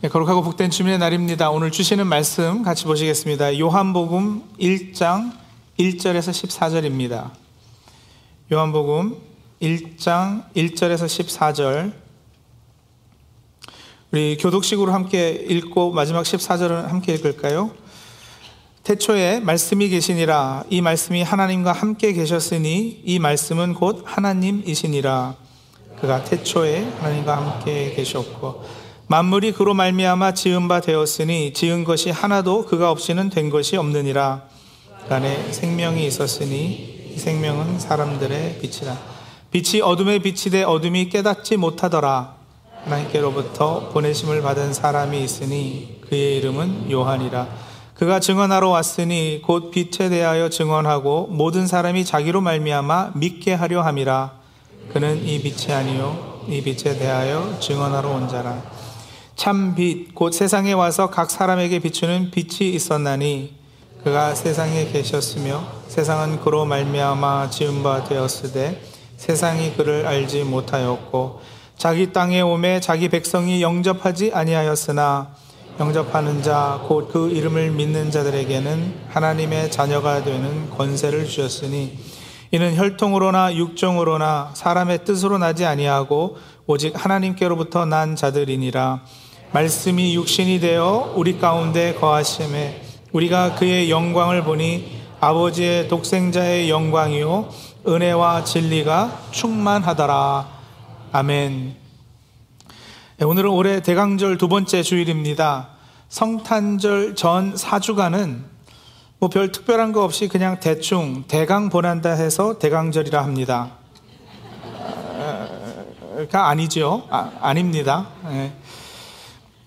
네, 거룩하고 복된 주민의 날입니다. 오늘 주시는 말씀 같이 보시겠습니다. 요한복음 1장 1절에서 14절입니다. 요한복음 1장 1절에서 14절. 우리 교독식으로 함께 읽고 마지막 14절은 함께 읽을까요? 태초에 말씀이 계시니라 이 말씀이 하나님과 함께 계셨으니 이 말씀은 곧 하나님이시니라 그가 태초에 하나님과 함께 계셨고 만물이 그로 말미암아 지은 바 되었으니 지은 것이 하나도 그가 없이는 된 것이 없느니라. 그 안에 생명이 있었으니 이 생명은 사람들의 빛이라. 빛이 어둠에 돼 어둠이 깨닫지 못하더라. 하나님께로부터 보내심을 받은 사람이 있으니 그의 이름은 요한이라. 그가 증언하러 왔으니 곧 빛에 대하여 증언하고 모든 사람이 자기로 말미암아 믿게 하려 함이라. 그는 이 빛이 아니요 이 빛에 대하여 증언하러 온 자라. 참 빛, 곧 세상에 와서 각 사람에게 비추는 빛이 있었나니 그가 세상에 계셨으며 세상은 그로 말미암아 지은 바 되었으되 세상이 그를 알지 못하였고 자기 땅에 오매 자기 백성이 영접하지 아니하였으나 영접하는 자 곧 그 이름을 믿는 자들에게는 하나님의 자녀가 되는 권세를 주셨으니 이는 혈통으로나 육정으로나 사람의 뜻으로 나지 아니하고 오직 하나님께로부터 난 자들이니라 말씀이 육신이 되어 우리 가운데 거하심에 우리가 그의 영광을 보니 아버지의 독생자의 영광이요 은혜와 진리가 충만하더라. 아멘. 네, 오늘은 올해 대강절 두 번째 주일입니다. 성탄절 전 4주간은 뭐 별 특별한 거 없이 그냥 대충 대강 보낸다 해서 대강절이라 합니다. 가 아니죠. 아, 닙니다 네.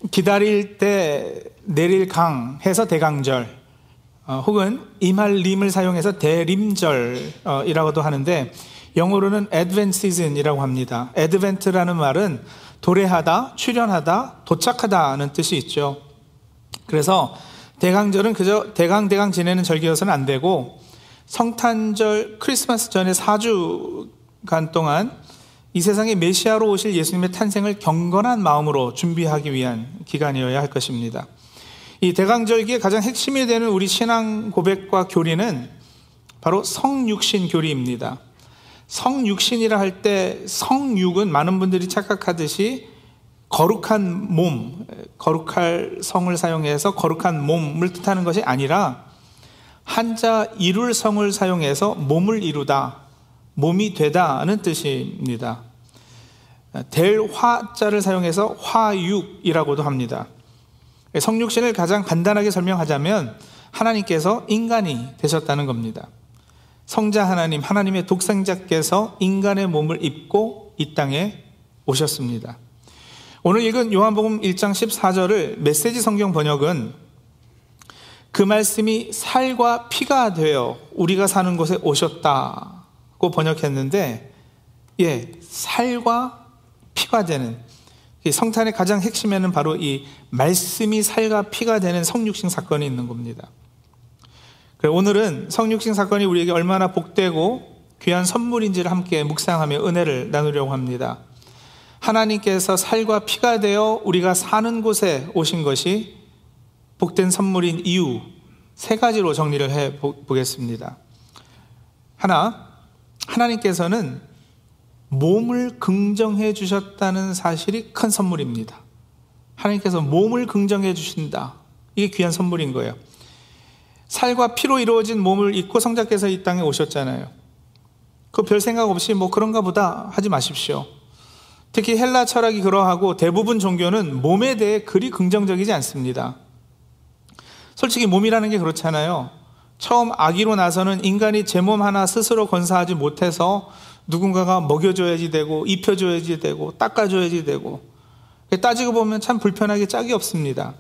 기다릴 때 내릴 강 해서 대강절 어, 혹은 이말림을 사용해서 대림절이라고도 하는데 영어로는 advent season이라고 합니다. advent라는 말은 도래하다, 출현하다, 도착하다는 뜻이 있죠. 그래서 대강절은 그저 대강대강 지내는 절기여서는 안 되고 성탄절 크리스마스 전에 4주간 동안 이 세상에 메시아로 오실 예수님의 탄생을 경건한 마음으로 준비하기 위한 기간이어야 할 것입니다. 이 대강절기의 가장 핵심이 되는 우리 신앙 고백과 교리는 바로 성육신 교리입니다. 성육신이라 할 때 성육은 많은 분들이 착각하듯이 거룩한 몸, 거룩할 성을 사용해서 거룩한 몸을 뜻하는 것이 아니라 한자 이룰 성을 사용해서 몸을 이루다, 몸이 되다는 뜻입니다. 될 화자를 사용해서 화육이라고도 합니다. 성육신을 가장 간단하게 설명하자면 하나님께서 인간이 되셨다는 겁니다. 성자 하나님, 하나님의 독생자께서 인간의 몸을 입고 이 땅에 오셨습니다. 오늘 읽은 요한복음 1장 14절을 메시지 성경 번역은 그 말씀이 살과 피가 되어 우리가 사는 곳에 오셨다 고 번역했는데, 예, 살과 피가 되는 성탄의 가장 핵심에는 바로 이 말씀이 살과 피가 되는 성육신 사건이 있는 겁니다. 오늘은 성육신 사건이 우리에게 얼마나 복되고 귀한 선물인지를 함께 묵상하며 은혜를 나누려고 합니다. 하나님께서 살과 피가 되어 우리가 사는 곳에 오신 것이 복된 선물인 이유 세 가지로 정리를 해 보겠습니다. 하나, 하나님께서는 몸을 긍정해 주셨다는 사실이 큰 선물입니다. 하나님께서 몸을 긍정해 주신다. 이게 귀한 선물인 거예요. 살과 피로 이루어진 몸을 입고 성자께서 이 땅에 오셨잖아요. 그 별 생각 없이 뭐 그런가 보다 하지 마십시오. 특히 헬라 철학이 그러하고 대부분 종교는 몸에 대해 그리 긍정적이지 않습니다. 솔직히 몸이라는 게 그렇잖아요. 처음 아기로 나서는 인간이 제 몸 하나 스스로 건사하지 못해서 누군가가 먹여줘야지 되고 입혀줘야지 되고 닦아줘야지 되고 따지고 보면 참 불편하게 짝이 없습니다.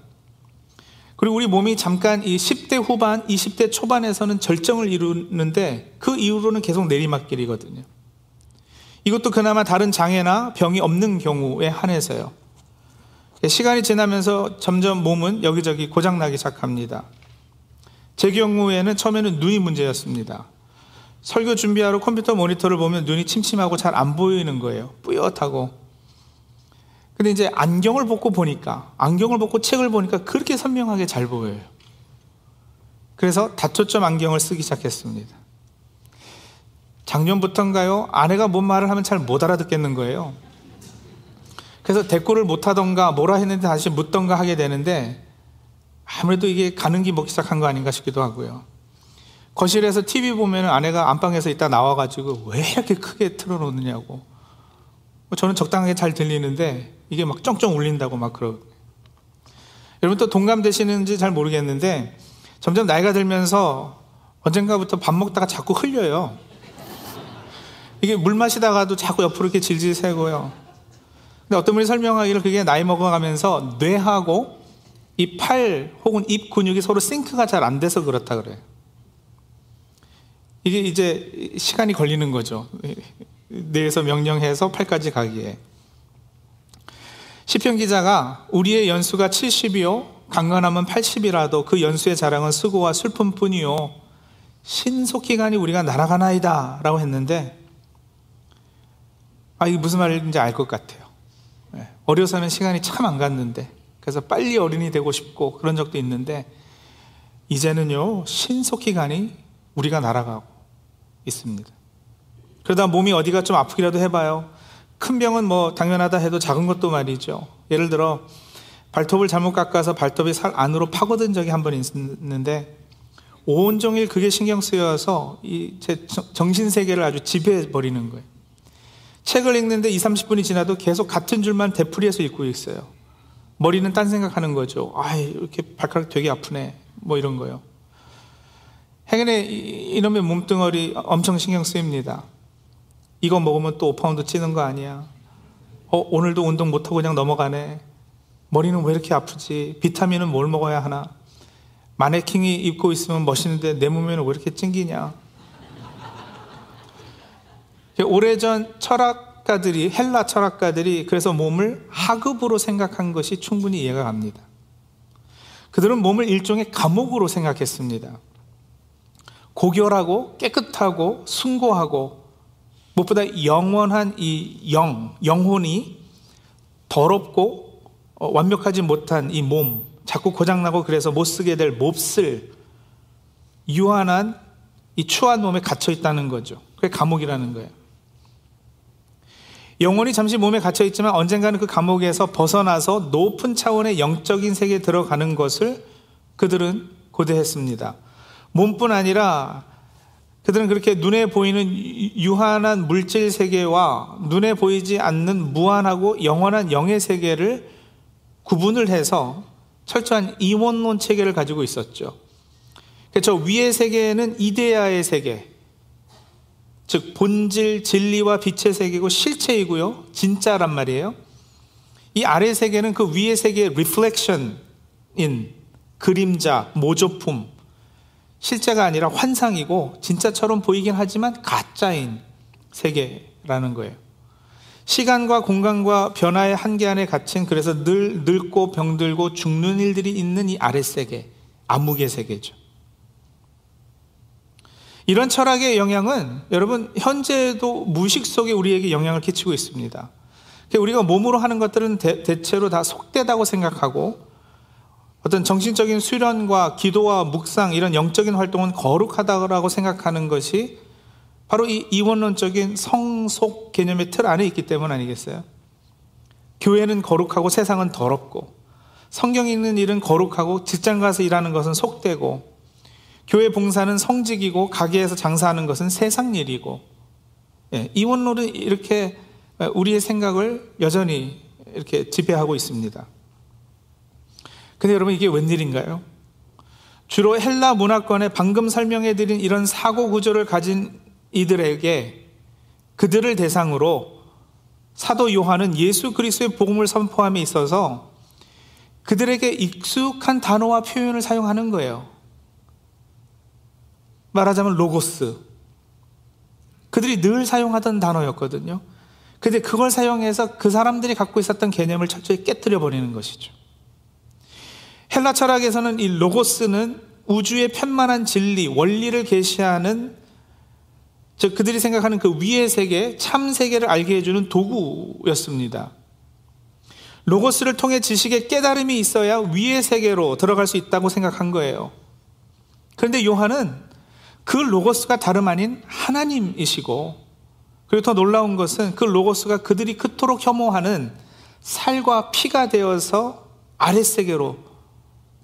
그리고 우리 몸이 잠깐 이 10대 후반, 20대 초반에서는 절정을 이루는데 그 이후로는 계속 내리막길이거든요. 이것도 그나마 다른 장애나 병이 없는 경우에 한해서요. 시간이 지나면서 점점 몸은 여기저기 고장나기 시작합니다. 제 경우에는 처음에는 눈이 문제였습니다. 설교 준비하러 컴퓨터 모니터를 보면 눈이 침침하고 잘 안 보이는 거예요. 뿌옇하고. 근데 이제 안경을 벗고 보니까, 안경을 벗고 책을 보니까 그렇게 선명하게 잘 보여요. 그래서 다초점 안경을 쓰기 시작했습니다. 작년부터인가요? 아내가 뭔 말을 하면 잘 못 알아듣겠는 거예요. 그래서 대꾸를 못 하던가 뭐라 했는데 다시 묻던가 하게 되는데 아무래도 이게 가는 기 먹기 시작한 거 아닌가 싶기도 하고요. 거실에서 TV 보면 아내가 안방에서 있다 나와가지고 왜 이렇게 크게 틀어놓느냐고. 뭐 저는 적당하게 잘 들리는데 이게 막 쩡쩡 울린다고 막 그러고. 여러분 또 동감되시는지 잘 모르겠는데 점점 나이가 들면서 언젠가부터 밥 먹다가 자꾸 흘려요. 이게 물 마시다가도 자꾸 옆으로 이렇게 질질 새고요. 근데 어떤 분이 설명하기를 그게 나이 먹어가면서 뇌하고 이 팔 혹은 입 근육이 서로 싱크가 잘 안 돼서 그렇다 그래요. 이게 이제 시간이 걸리는 거죠. 뇌에서 명령해서 팔까지 가기에. 시편 기자가 우리의 연수가 70이요, 강건함은 80이라도 그 연수의 자랑은 수고와 슬픔뿐이요, 가니 우리가 날아가나이다 라고 했는데, 아, 이게 무슨 말인지 알 것 같아요. 예, 어려서는 시간이 참 안 갔는데, 그래서 빨리 어른이 되고 싶고 그런 적도 있는데, 이제는요, 신속히 가니 우리가 날아가고 있습니다. 그러다 몸이 어디가 좀 아프기라도 해봐요. 큰 병은 뭐 당연하다 해도 작은 것도 말이죠. 예를 들어, 발톱을 잘못 깎아서 발톱이 살 안으로 파고든 적이 한 번 있는데, 온종일 그게 신경 쓰여서 이 제 정신 세계를 아주 지배해 버리는 거예요. 책을 읽는데 2, 30분이 지나도 계속 같은 줄만 되풀이해서 읽고 있어요. 머리는 딴 생각하는 거죠. 아, 이렇게 발가락 되게 아프네. 뭐 이런 거요. 행인의 이놈의 몸뚱어리 엄청 신경 쓰입니다. 이거 먹으면 또 5파운드 찌는 거 아니야? 어, 오늘도 운동 못하고 그냥 넘어가네. 머리는 왜 이렇게 아프지? 비타민은 뭘 먹어야 하나? 마네킹이 입고 있으면 멋있는데 내 몸에는 왜 이렇게 찡기냐? 오래전 철학 가들이, 헬라 철학가들이 그래서 몸을 하급으로 생각한 것이 충분히 이해가 갑니다. 그들은 몸을 일종의 감옥으로 생각했습니다. 고결하고 깨끗하고 숭고하고 무엇보다 영원한 이 영, 영혼이 더럽고 어, 완벽하지 못한 이 몸, 자꾸 고장나고 그래서 못 쓰게 될 몹쓸 유한한 이 추한 몸에 갇혀 있다는 거죠. 그게 감옥이라는 거예요. 영혼이 잠시 몸에 갇혀 있지만 언젠가는 그 감옥에서 벗어나서 높은 차원의 영적인 세계에 들어가는 것을 그들은 고대했습니다. 몸뿐 아니라 그들은 그렇게 눈에 보이는 유한한 물질 세계와 눈에 보이지 않는 무한하고 영원한 영의 세계를 구분을 해서 철저한 이원론 체계를 가지고 있었죠. 저 위의 세계는 이데아의 세계, 즉 본질, 진리와 빛의 세계고 실체이고요. 진짜란 말이에요. 이 아래 세계는 그 위의 세계의 reflection인 그림자, 모조품, 실제가 아니라 환상이고 진짜처럼 보이긴 하지만 가짜인 세계라는 거예요. 시간과 공간과 변화의 한계 안에 갇힌 그래서 늘 늙고 병들고 죽는 일들이 있는 이 아래 세계, 암흑의 세계죠. 이런 철학의 영향은 여러분 현재도 무식 속에 우리에게 영향을 끼치고 있습니다. 우리가 몸으로 하는 것들은 대, 대체로 다 속되다고 생각하고 어떤 정신적인 수련과 기도와 묵상 이런 영적인 활동은 거룩하다고 생각하는 것이 바로 이 이원론적인 성속 개념의 틀 안에 있기 때문 아니겠어요? 교회는 거룩하고 세상은 더럽고 성경 읽는 일은 거룩하고 직장 가서 일하는 것은 속되고 교회 봉사는 성직이고 가게에서 장사하는 것은 세상 일이고 예, 이원론은 이렇게 우리의 생각을 여전히 이렇게 지배하고 있습니다. 근데 여러분 이게 웬일인가요? 주로 헬라 문화권에 방금 설명해드린 이런 사고 구조를 가진 이들에게 그들을 대상으로 사도 요한은 예수 그리스도의 복음을 선포함에 있어서 그들에게 익숙한 단어와 표현을 사용하는 거예요. 말하자면 로고스. 그들이 늘 사용하던 단어였거든요. 근데 그걸 사용해서 그 사람들이 갖고 있었던 개념을 철저히 깨뜨려 버리는 것이죠. 헬라 철학에서는 이 로고스는 우주의 편만한 진리, 원리를 계시하는 즉 그들이 생각하는 그 위의 세계, 참 세계를 알게 해주는 도구였습니다. 로고스를 통해 지식의 깨달음이 있어야 위의 세계로 들어갈 수 있다고 생각한 거예요. 그런데 요한은 그 로고스가 다름 아닌 하나님이시고 그리고 더 놀라운 것은 그 로고스가 그들이 그토록 혐오하는 살과 피가 되어서 아랫세계로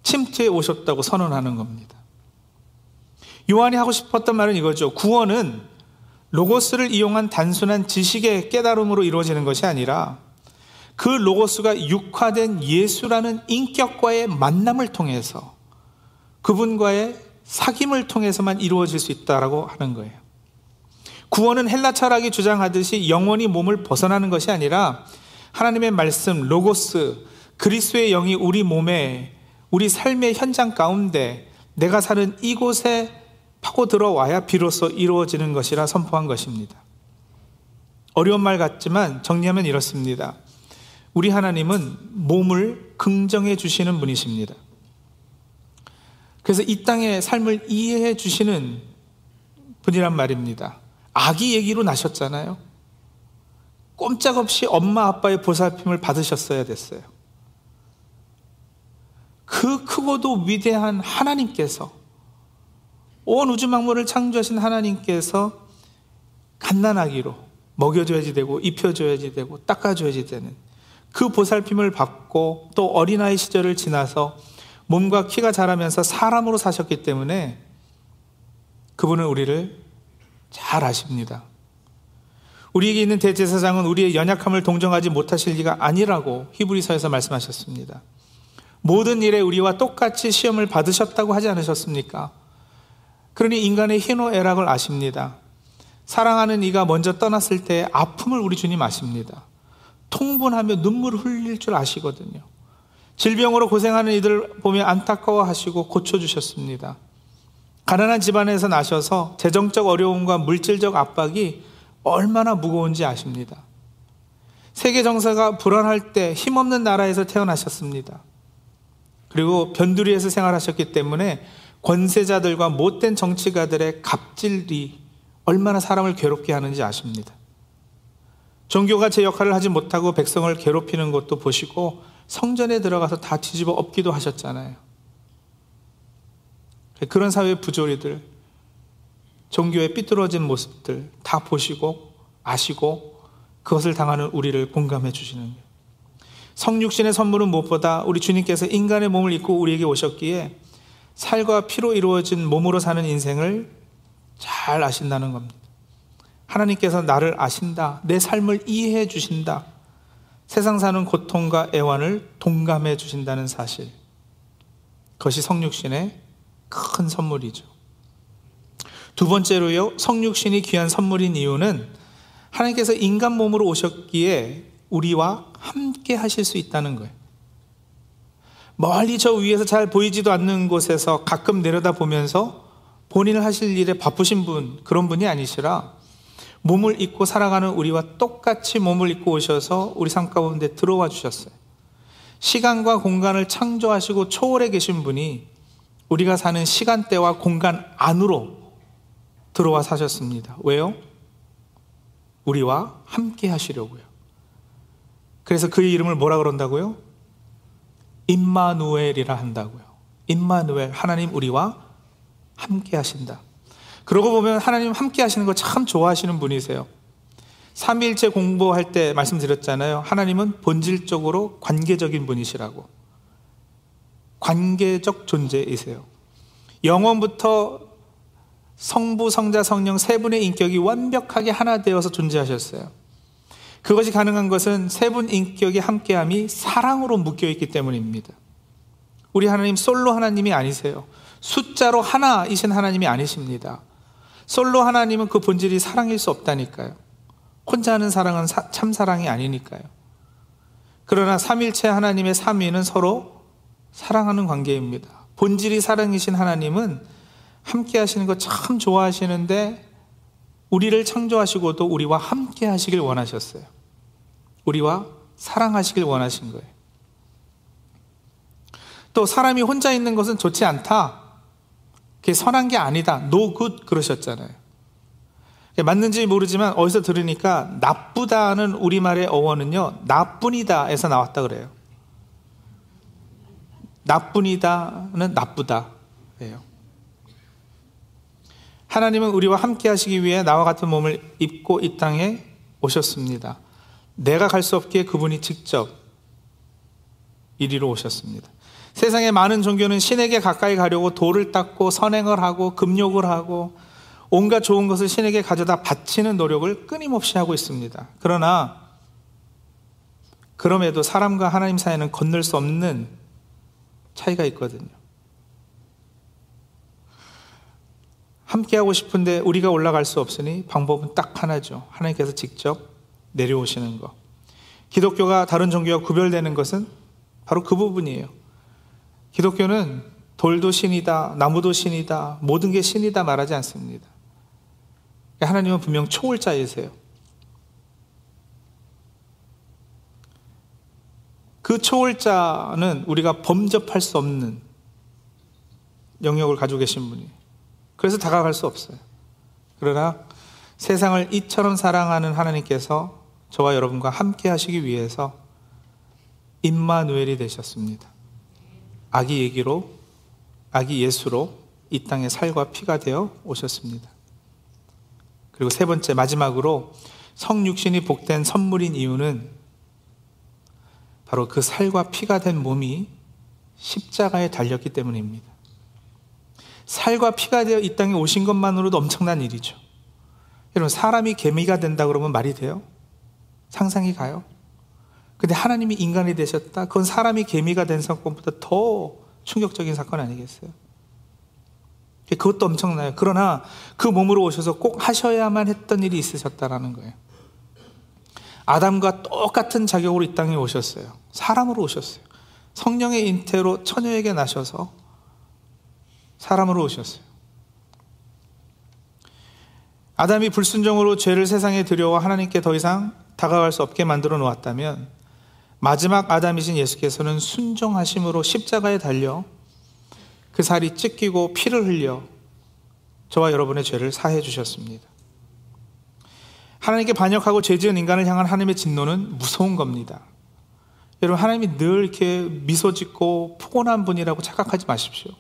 침투해 오셨다고 선언하는 겁니다. 요한이 하고 싶었던 말은 이거죠. 구원은 로고스를 이용한 단순한 지식의 깨달음으로 이루어지는 것이 아니라 그 로고스가 육화된 예수라는 인격과의 만남을 통해서 그분과의 사귐을 통해서만 이루어질 수 있다라고 하는 거예요. 구원은 헬라 철학이 주장하듯이 영원히 몸을 벗어나는 것이 아니라 하나님의 말씀 로고스 그리스도의 영이 우리 몸에 우리 삶의 현장 가운데 내가 사는 이곳에 파고 들어와야 비로소 이루어지는 것이라 선포한 것입니다. 어려운 말 같지만 정리하면 이렇습니다. 우리 하나님은 몸을 긍정해 주시는 분이십니다. 그래서 이 땅의 삶을 이해해 주시는 분이란 말입니다. 아기 얘기로 나셨잖아요. 꼼짝없이 엄마 아빠의 보살핌을 받으셨어야 됐어요. 그 크고도 위대한 하나님께서 온 우주 만물을 창조하신 하나님께서 갓난아기로 먹여줘야지 되고 입혀줘야지 되고 닦아줘야지 되는 그 보살핌을 받고 또 어린아이 시절을 지나서 몸과 키가 자라면서 사람으로 사셨기 때문에 그분은 우리를 잘 아십니다. 우리에게 있는 대제사장은 우리의 연약함을 동정하지 못하실 리가 아니라고 히브리서에서 말씀하셨습니다. 모든 일에 우리와 똑같이 시험을 받으셨다고 하지 않으셨습니까? 그러니 인간의 희노애락을 아십니다. 사랑하는 이가 먼저 떠났을 때 아픔을 우리 주님 아십니다. 통분하며 눈물을 흘릴 줄 아시거든요. 질병으로 고생하는 이들 보며 안타까워 하시고 고쳐주셨습니다. 가난한 집안에서 나셔서 재정적 어려움과 물질적 압박이 얼마나 무거운지 아십니다. 세계 정세가 불안할 때 힘없는 나라에서 태어나셨습니다. 그리고 변두리에서 생활하셨기 때문에 권세자들과 못된 정치가들의 갑질이 얼마나 사람을 괴롭게 하는지 아십니다. 종교가 제 역할을 하지 못하고 백성을 괴롭히는 것도 보시고 성전에 들어가서 다 뒤집어 엎기도 하셨잖아요. 그런 사회 부조리들, 종교의 삐뚤어진 모습들 다 보시고 아시고 그것을 당하는 우리를 공감해 주시는 거예요. 성육신의 선물은 무엇보다 우리 주님께서 인간의 몸을 입고 우리에게 오셨기에 살과 피로 이루어진 몸으로 사는 인생을 잘 아신다는 겁니다. 하나님께서 나를 아신다. 내 삶을 이해해 주신다. 세상 사는 고통과 애환을 동감해 주신다는 사실. 그것이 성육신의 큰 선물이죠. 두 번째로요, 성육신이 귀한 선물인 이유는 하나님께서 인간 몸으로 오셨기에 우리와 함께 하실 수 있다는 거예요. 멀리 저 위에서 잘 보이지도 않는 곳에서 가끔 내려다 보면서 본인을 하실 일에 바쁘신 분, 그런 분이 아니시라 몸을 입고 살아가는 우리와 똑같이 몸을 입고 오셔서 우리 삶 가운데 들어와 주셨어요. 시간과 공간을 창조하시고 초월해 계신 분이 우리가 사는 시간대와 공간 안으로 들어와 사셨습니다. 왜요? 우리와 함께 하시려고요. 그래서 그의 이름을 뭐라 그런다고요? 임마누엘이라 한다고요. 임마누엘, 하나님 우리와 함께 하신다. 그러고 보면 하나님 함께 하시는 거참 좋아하시는 분이세요. 삼일체 공부할 때 말씀드렸잖아요. 하나님은 본질적으로 관계적인 분이시라고. 관계적 존재이세요. 영원부터 성부, 성자, 성령 세 분의 인격이 완벽하게 하나 되어서 존재하셨어요. 그것이 가능한 것은 세 분 인격의 함께함이 사랑으로 묶여 있기 때문입니다. 우리 하나님 솔로 하나님이 아니세요. 숫자로 하나이신 하나님이 아니십니다. 솔로 하나님은 그 본질이 사랑일 수 없다니까요. 혼자 하는 사랑은 사, 참 사랑이 아니니까요. 그러나 삼일체 하나님의 삼위는 서로 사랑하는 관계입니다. 본질이 사랑이신 하나님은 함께 하시는 거 참 좋아하시는데 우리를 창조하시고도 우리와 함께 하시길 원하셨어요. 우리와 사랑하시길 원하신 거예요. 또 사람이 혼자 있는 것은 좋지 않다. 그게 선한 게 아니다. no good 그러셨잖아요. 맞는지 모르지만 어디서 들으니까 나쁘다는 우리말의 어원은요, 나뿐이다에서 나왔다 그래요. 나뿐이다는 나쁘다예요. 하나님은 우리와 함께 하시기 위해 나와 같은 몸을 입고 이 땅에 오셨습니다. 내가 갈 수 없기에 그분이 직접 이리로 오셨습니다. 세상의 많은 종교는 신에게 가까이 가려고 돌을 닦고 선행을 하고 금욕을 하고 온갖 좋은 것을 신에게 가져다 바치는 노력을 끊임없이 하고 있습니다. 그러나 그럼에도 사람과 하나님 사이에는 건널 수 없는 차이가 있거든요. 함께하고 싶은데 우리가 올라갈 수 없으니 방법은 딱 하나죠. 하나님께서 직접 내려오시는 것. 기독교가 다른 종교와 구별되는 것은 바로 그 부분이에요. 기독교는 돌도 신이다, 나무도 신이다, 모든 게 신이다 말하지 않습니다. 하나님은 분명 초월자이세요. 그 초월자는 우리가 범접할 수 없는 영역을 가지고 계신 분이에요. 그래서 다가갈 수 없어요. 그러나 세상을 이처럼 사랑하는 하나님께서 저와 여러분과 함께 하시기 위해서 임마누엘이 되셨습니다. 아기 얘기로, 아기 예수로 이 땅에 살과 피가 되어 오셨습니다. 그리고 세 번째, 마지막으로 성육신이 복된 선물인 이유는 바로 그 살과 피가 된 몸이 십자가에 달렸기 때문입니다. 살과 피가 되어 이 땅에 오신 것만으로도 엄청난 일이죠. 여러분, 사람이 개미가 된다 그러면 말이 돼요? 상상이 가요? 근데 하나님이 인간이 되셨다? 그건 사람이 개미가 된 사건보다 더 충격적인 사건 아니겠어요? 그것도 엄청나요. 그러나 그 몸으로 오셔서 꼭 하셔야만 했던 일이 있으셨다라는 거예요. 아담과 똑같은 자격으로 이 땅에 오셨어요. 사람으로 오셨어요. 성령의 인태로 처녀에게 나셔서 사람으로 오셨어요. 아담이 불순종으로 죄를 세상에 들여와 하나님께 더 이상 다가갈 수 없게 만들어 놓았다면 마지막 아담이신 예수께서는 순종하심으로 십자가에 달려 그 살이 찢기고 피를 흘려 저와 여러분의 죄를 사해 주셨습니다. 하나님께 반역하고 죄 지은 인간을 향한 하나님의 진노는 무서운 겁니다. 여러분, 하나님이 늘 이렇게 미소 짓고 포근한 분이라고 착각하지 마십시오.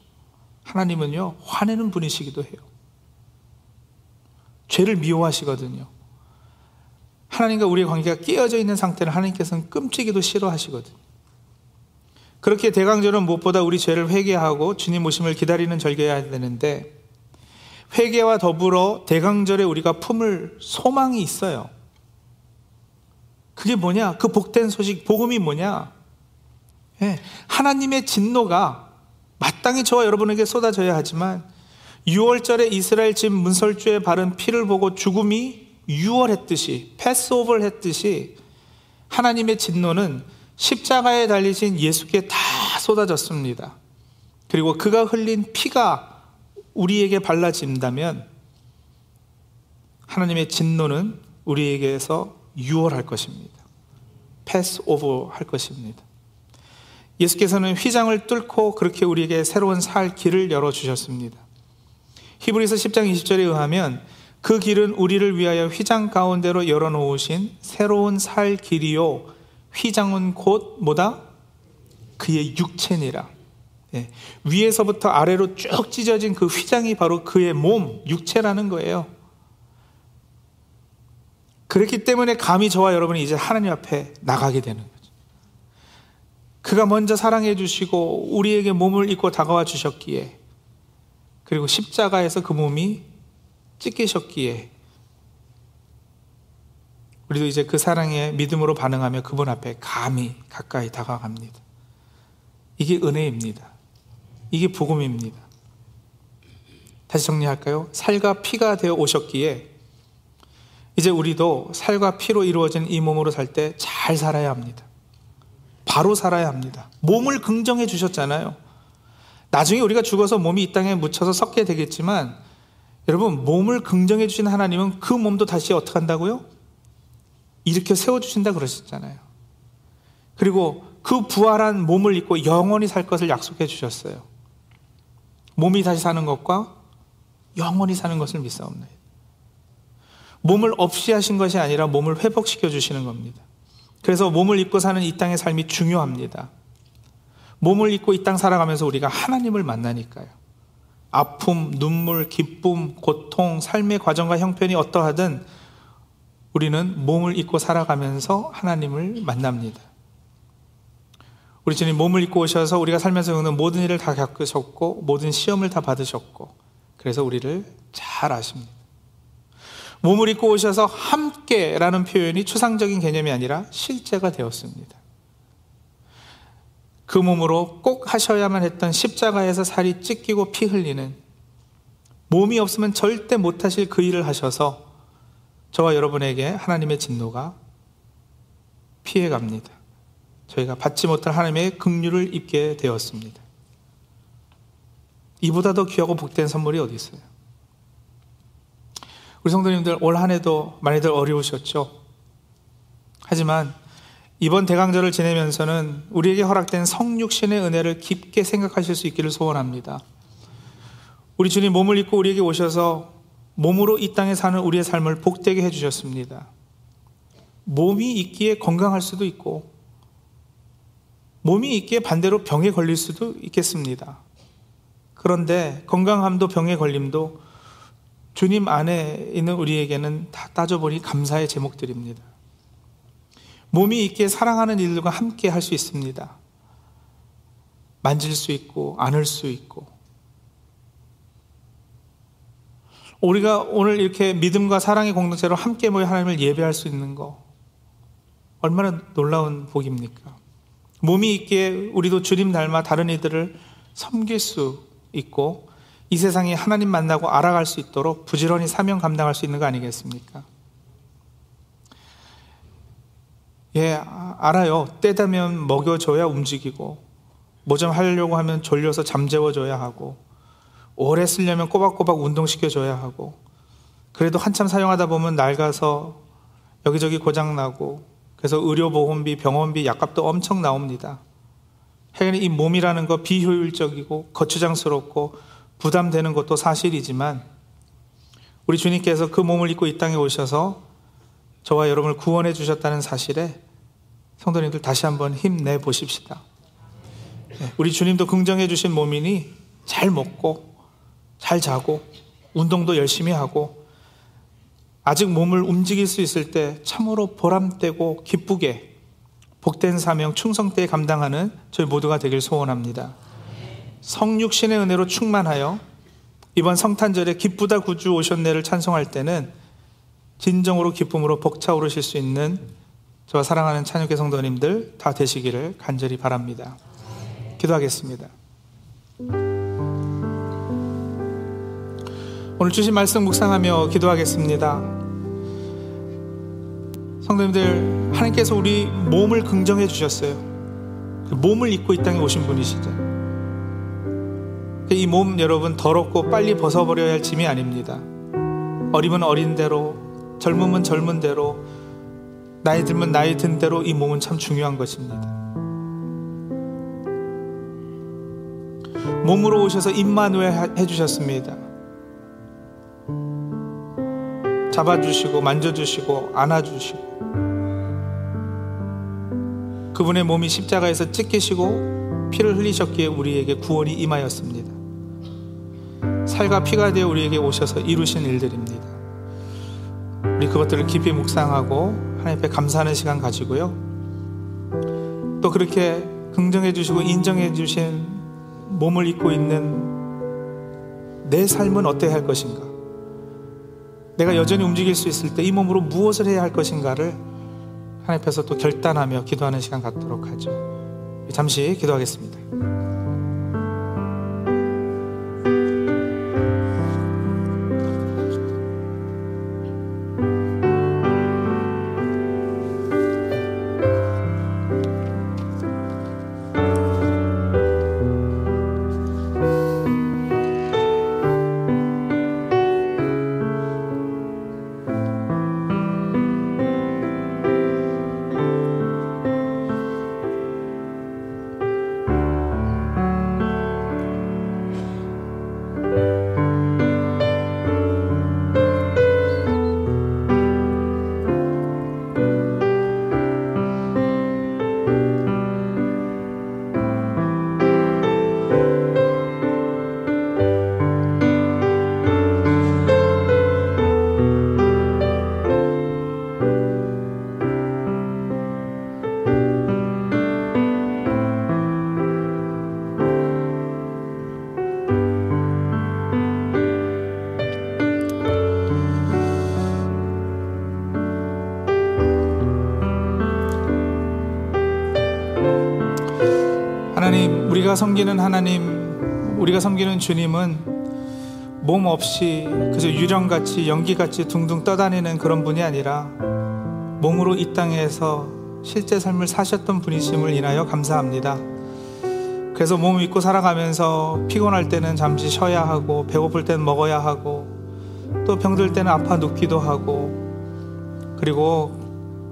하나님은요, 화내는 분이시기도 해요. 죄를 미워하시거든요. 하나님과 우리의 관계가 깨어져 있는 상태를 하나님께서는 끔찍이도 싫어하시거든요. 그렇게 대강절은 무엇보다 우리 죄를 회개하고 주님 오심을 기다리는 절개해야 되는데 회개와 더불어 대강절에 우리가 품을 소망이 있어요. 그게 뭐냐? 그 복된 소식, 복음이 뭐냐? 네, 하나님의 진노가 마땅히 저와 여러분에게 쏟아져야 하지만 6월절에 이스라엘 집 문설주에 바른 피를 보고 죽음이 6월 했듯이 패스오버를 했듯이 하나님의 진노는 십자가에 달리신 예수께 다 쏟아졌습니다. 그리고 그가 흘린 피가 우리에게 발라진다면 하나님의 진노는 우리에게서 유월할 것입니다. 패스 오버 할 것입니다. 예수께서는 휘장을 뚫고 그렇게 우리에게 새로운 살 길을 열어 주셨습니다. 히브리서 10장 20절에 의하면 그 길은 우리를 위하여 휘장 가운데로 열어 놓으신 새로운 살 길이요 휘장은 곧 뭐다? 그의 육체니라. 예, 위에서부터 아래로 쭉 찢어진 그 휘장이 바로 그의 몸, 육체라는 거예요. 그렇기 때문에 감히 저와 여러분이 이제 하나님 앞에 나가게 되는 거죠. 그가 먼저 사랑해 주시고 우리에게 몸을 입고 다가와 주셨기에 그리고 십자가에서 그 몸이 찢기셨기에 우리도 이제 그 사랑에 믿음으로 반응하며 그분 앞에 감히 가까이 다가갑니다. 이게 은혜입니다. 이게 복음입니다. 다시 정리할까요? 살과 피가 되어 오셨기에 이제 우리도 살과 피로 이루어진 이 몸으로 살 때 잘 살아야 합니다. 바로 살아야 합니다. 몸을 긍정해 주셨잖아요. 나중에 우리가 죽어서 몸이 이 땅에 묻혀서 썩게 되겠지만 여러분 몸을 긍정해 주신 하나님은 그 몸도 다시 어떻게 한다고요? 이렇게 세워주신다 그러셨잖아요. 그리고 그 부활한 몸을 입고 영원히 살 것을 약속해 주셨어요. 몸이 다시 사는 것과 영원히 사는 것을 믿사옵나이다. 몸을 없이 하신 것이 아니라 몸을 회복시켜 주시는 겁니다. 그래서 몸을 입고 사는 이 땅의 삶이 중요합니다. 몸을 입고 이 땅 살아가면서 우리가 하나님을 만나니까요. 아픔, 눈물, 기쁨, 고통, 삶의 과정과 형편이 어떠하든 우리는 몸을 입고 살아가면서 하나님을 만납니다. 우리 주님 몸을 입고 오셔서 우리가 살면서 겪는 모든 일을 다 겪으셨고 모든 시험을 다 받으셨고 그래서 우리를 잘 아십니다. 몸을 입고 오셔서 함께라는 표현이 추상적인 개념이 아니라 실제가 되었습니다. 그 몸으로 꼭 하셔야만 했던 십자가에서 살이 찢기고 피 흘리는 몸이 없으면 절대 못하실 그 일을 하셔서 저와 여러분에게 하나님의 진노가 피해갑니다. 저희가 받지 못할 하나님의 긍휼을 입게 되었습니다. 이보다 더 귀하고 복된 선물이 어디 있어요? 우리 성도님들 올 한 해도 많이들 어려우셨죠? 하지만 이번 대강절을 지내면서는 우리에게 허락된 성육신의 은혜를 깊게 생각하실 수 있기를 소원합니다. 우리 주님 몸을 입고 우리에게 오셔서 몸으로 이 땅에 사는 우리의 삶을 복되게 해주셨습니다. 몸이 있기에 건강할 수도 있고, 몸이 있기에 반대로 병에 걸릴 수도 있겠습니다. 그런데 건강함도 병에 걸림도 주님 안에 있는 우리에게는 다 따져보니 감사의 제목들입니다. 몸이 있기에 사랑하는 일들과 함께 할 수 있습니다. 만질 수 있고, 안을 수 있고. 우리가 오늘 이렇게 믿음과 사랑의 공동체로 함께 모여 하나님을 예배할 수 있는 거, 얼마나 놀라운 복입니까? 몸이 있기에 우리도 주님 닮아 다른 이들을 섬길 수 있고, 이 세상에 하나님 만나고 알아갈 수 있도록 부지런히 사명 감당할 수 있는 거 아니겠습니까? 예, 알아요. 때 되면 먹여줘야 움직이고, 뭐 좀 하려고 하면 졸려서 잠재워줘야 하고, 오래 쓰려면 꼬박꼬박 운동시켜줘야 하고, 그래도 한참 사용하다 보면 낡아서 여기저기 고장나고, 그래서 의료보험비, 병원비, 약값도 엄청 나옵니다. 하여간 이 몸이라는 거 비효율적이고 거추장스럽고 부담되는 것도 사실이지만 우리 주님께서 그 몸을 입고 이 땅에 오셔서 저와 여러분을 구원해 주셨다는 사실에 성도님들 다시 한번 힘내 보십시다. 네, 우리 주님도 긍정해 주신 몸이니 잘 먹고 잘 자고 운동도 열심히 하고 아직 몸을 움직일 수 있을 때 참으로 보람되고 기쁘게 복된 사명 충성때 감당하는 저희 모두가 되길 소원합니다. 성육신의 은혜로 충만하여 이번 성탄절에 기쁘다 구주 오셨네를 찬송할 때는 진정으로 기쁨으로 벅차오르실 수 있는 저와 사랑하는 찬육회 성도님들 다 되시기를 간절히 바랍니다. 기도하겠습니다. 오늘 주신 말씀 묵상하며 기도하겠습니다. 성도님들, 하나님께서 우리 몸을 긍정해 주셨어요. 그 몸을 입고 이 땅에 오신 분이시죠. 이 몸 여러분 더럽고 빨리 벗어버려야 할 짐이 아닙니다. 어리면 어린 대로, 젊으면 젊은 대로, 나이 들면 나이 든 대로 이 몸은 참 중요한 것입니다. 몸으로 오셔서 임마누엘 해주셨습니다. 잡아주시고 만져주시고 안아주시고 그분의 몸이 십자가에서 찢기시고 피를 흘리셨기에 우리에게 구원이 임하였습니다. 살과 피가 되어 우리에게 오셔서 이루신 일들입니다. 우리 그것들을 깊이 묵상하고 하나님 앞에 감사하는 시간 가지고요. 또 그렇게 긍정해 주시고 인정해 주신 몸을 입고 있는 내 삶은 어때야 할 것인가? 내가 여전히 움직일 수 있을 때 이 몸으로 무엇을 해야 할 것인가를 하나님 앞에서 또 결단하며 기도하는 시간 갖도록 하죠. 잠시 기도하겠습니다. 우리가 섬기는 하나님, 우리가 섬기는 주님은 몸 없이 그저 유령같이 연기같이 둥둥 떠다니는 그런 분이 아니라 몸으로 이 땅에서 실제 삶을 사셨던 분이심을 인하여 감사합니다. 그래서 몸 믿고 살아가면서 피곤할 때는 잠시 쉬어야 하고 배고플 때는 먹어야 하고 또 병들 때는 아파 눕기도 하고 그리고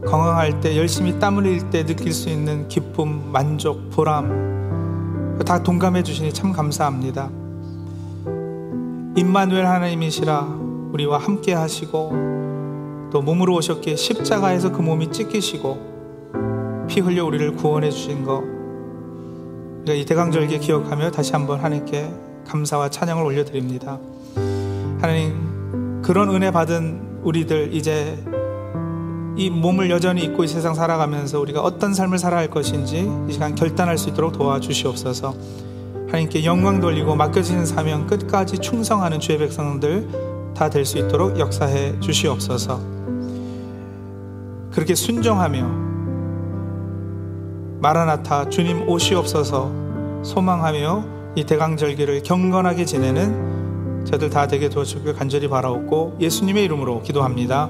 건강할 때 열심히 땀 흘릴 때 느낄 수 있는 기쁨, 만족, 보람 다 동감해 주시니 참 감사합니다. 임마누엘 하나님이시라 우리와 함께 하시고 또 몸으로 오셨기에 십자가에서 그 몸이 찢기시고 피 흘려 우리를 구원해 주신 거 우리가 이 대강절기 기억하며 다시 한번 하나님께 감사와 찬양을 올려드립니다. 하나님 그런 은혜 받은 우리들 이제 이 몸을 여전히 입고 이 세상 살아가면서 우리가 어떤 삶을 살아야 할 것인지 이 시간 결단할 수 있도록 도와주시옵소서. 하나님께 영광 돌리고 맡겨지는 사명 끝까지 충성하는 주의 백성들 다 될 수 있도록 역사해 주시옵소서. 그렇게 순종하며 마라나타 주님 오시옵소서 소망하며 이 대강절기를 경건하게 지내는 저들 다 되게 도와주길 간절히 바라옵고 예수님의 이름으로 기도합니다.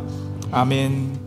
아멘.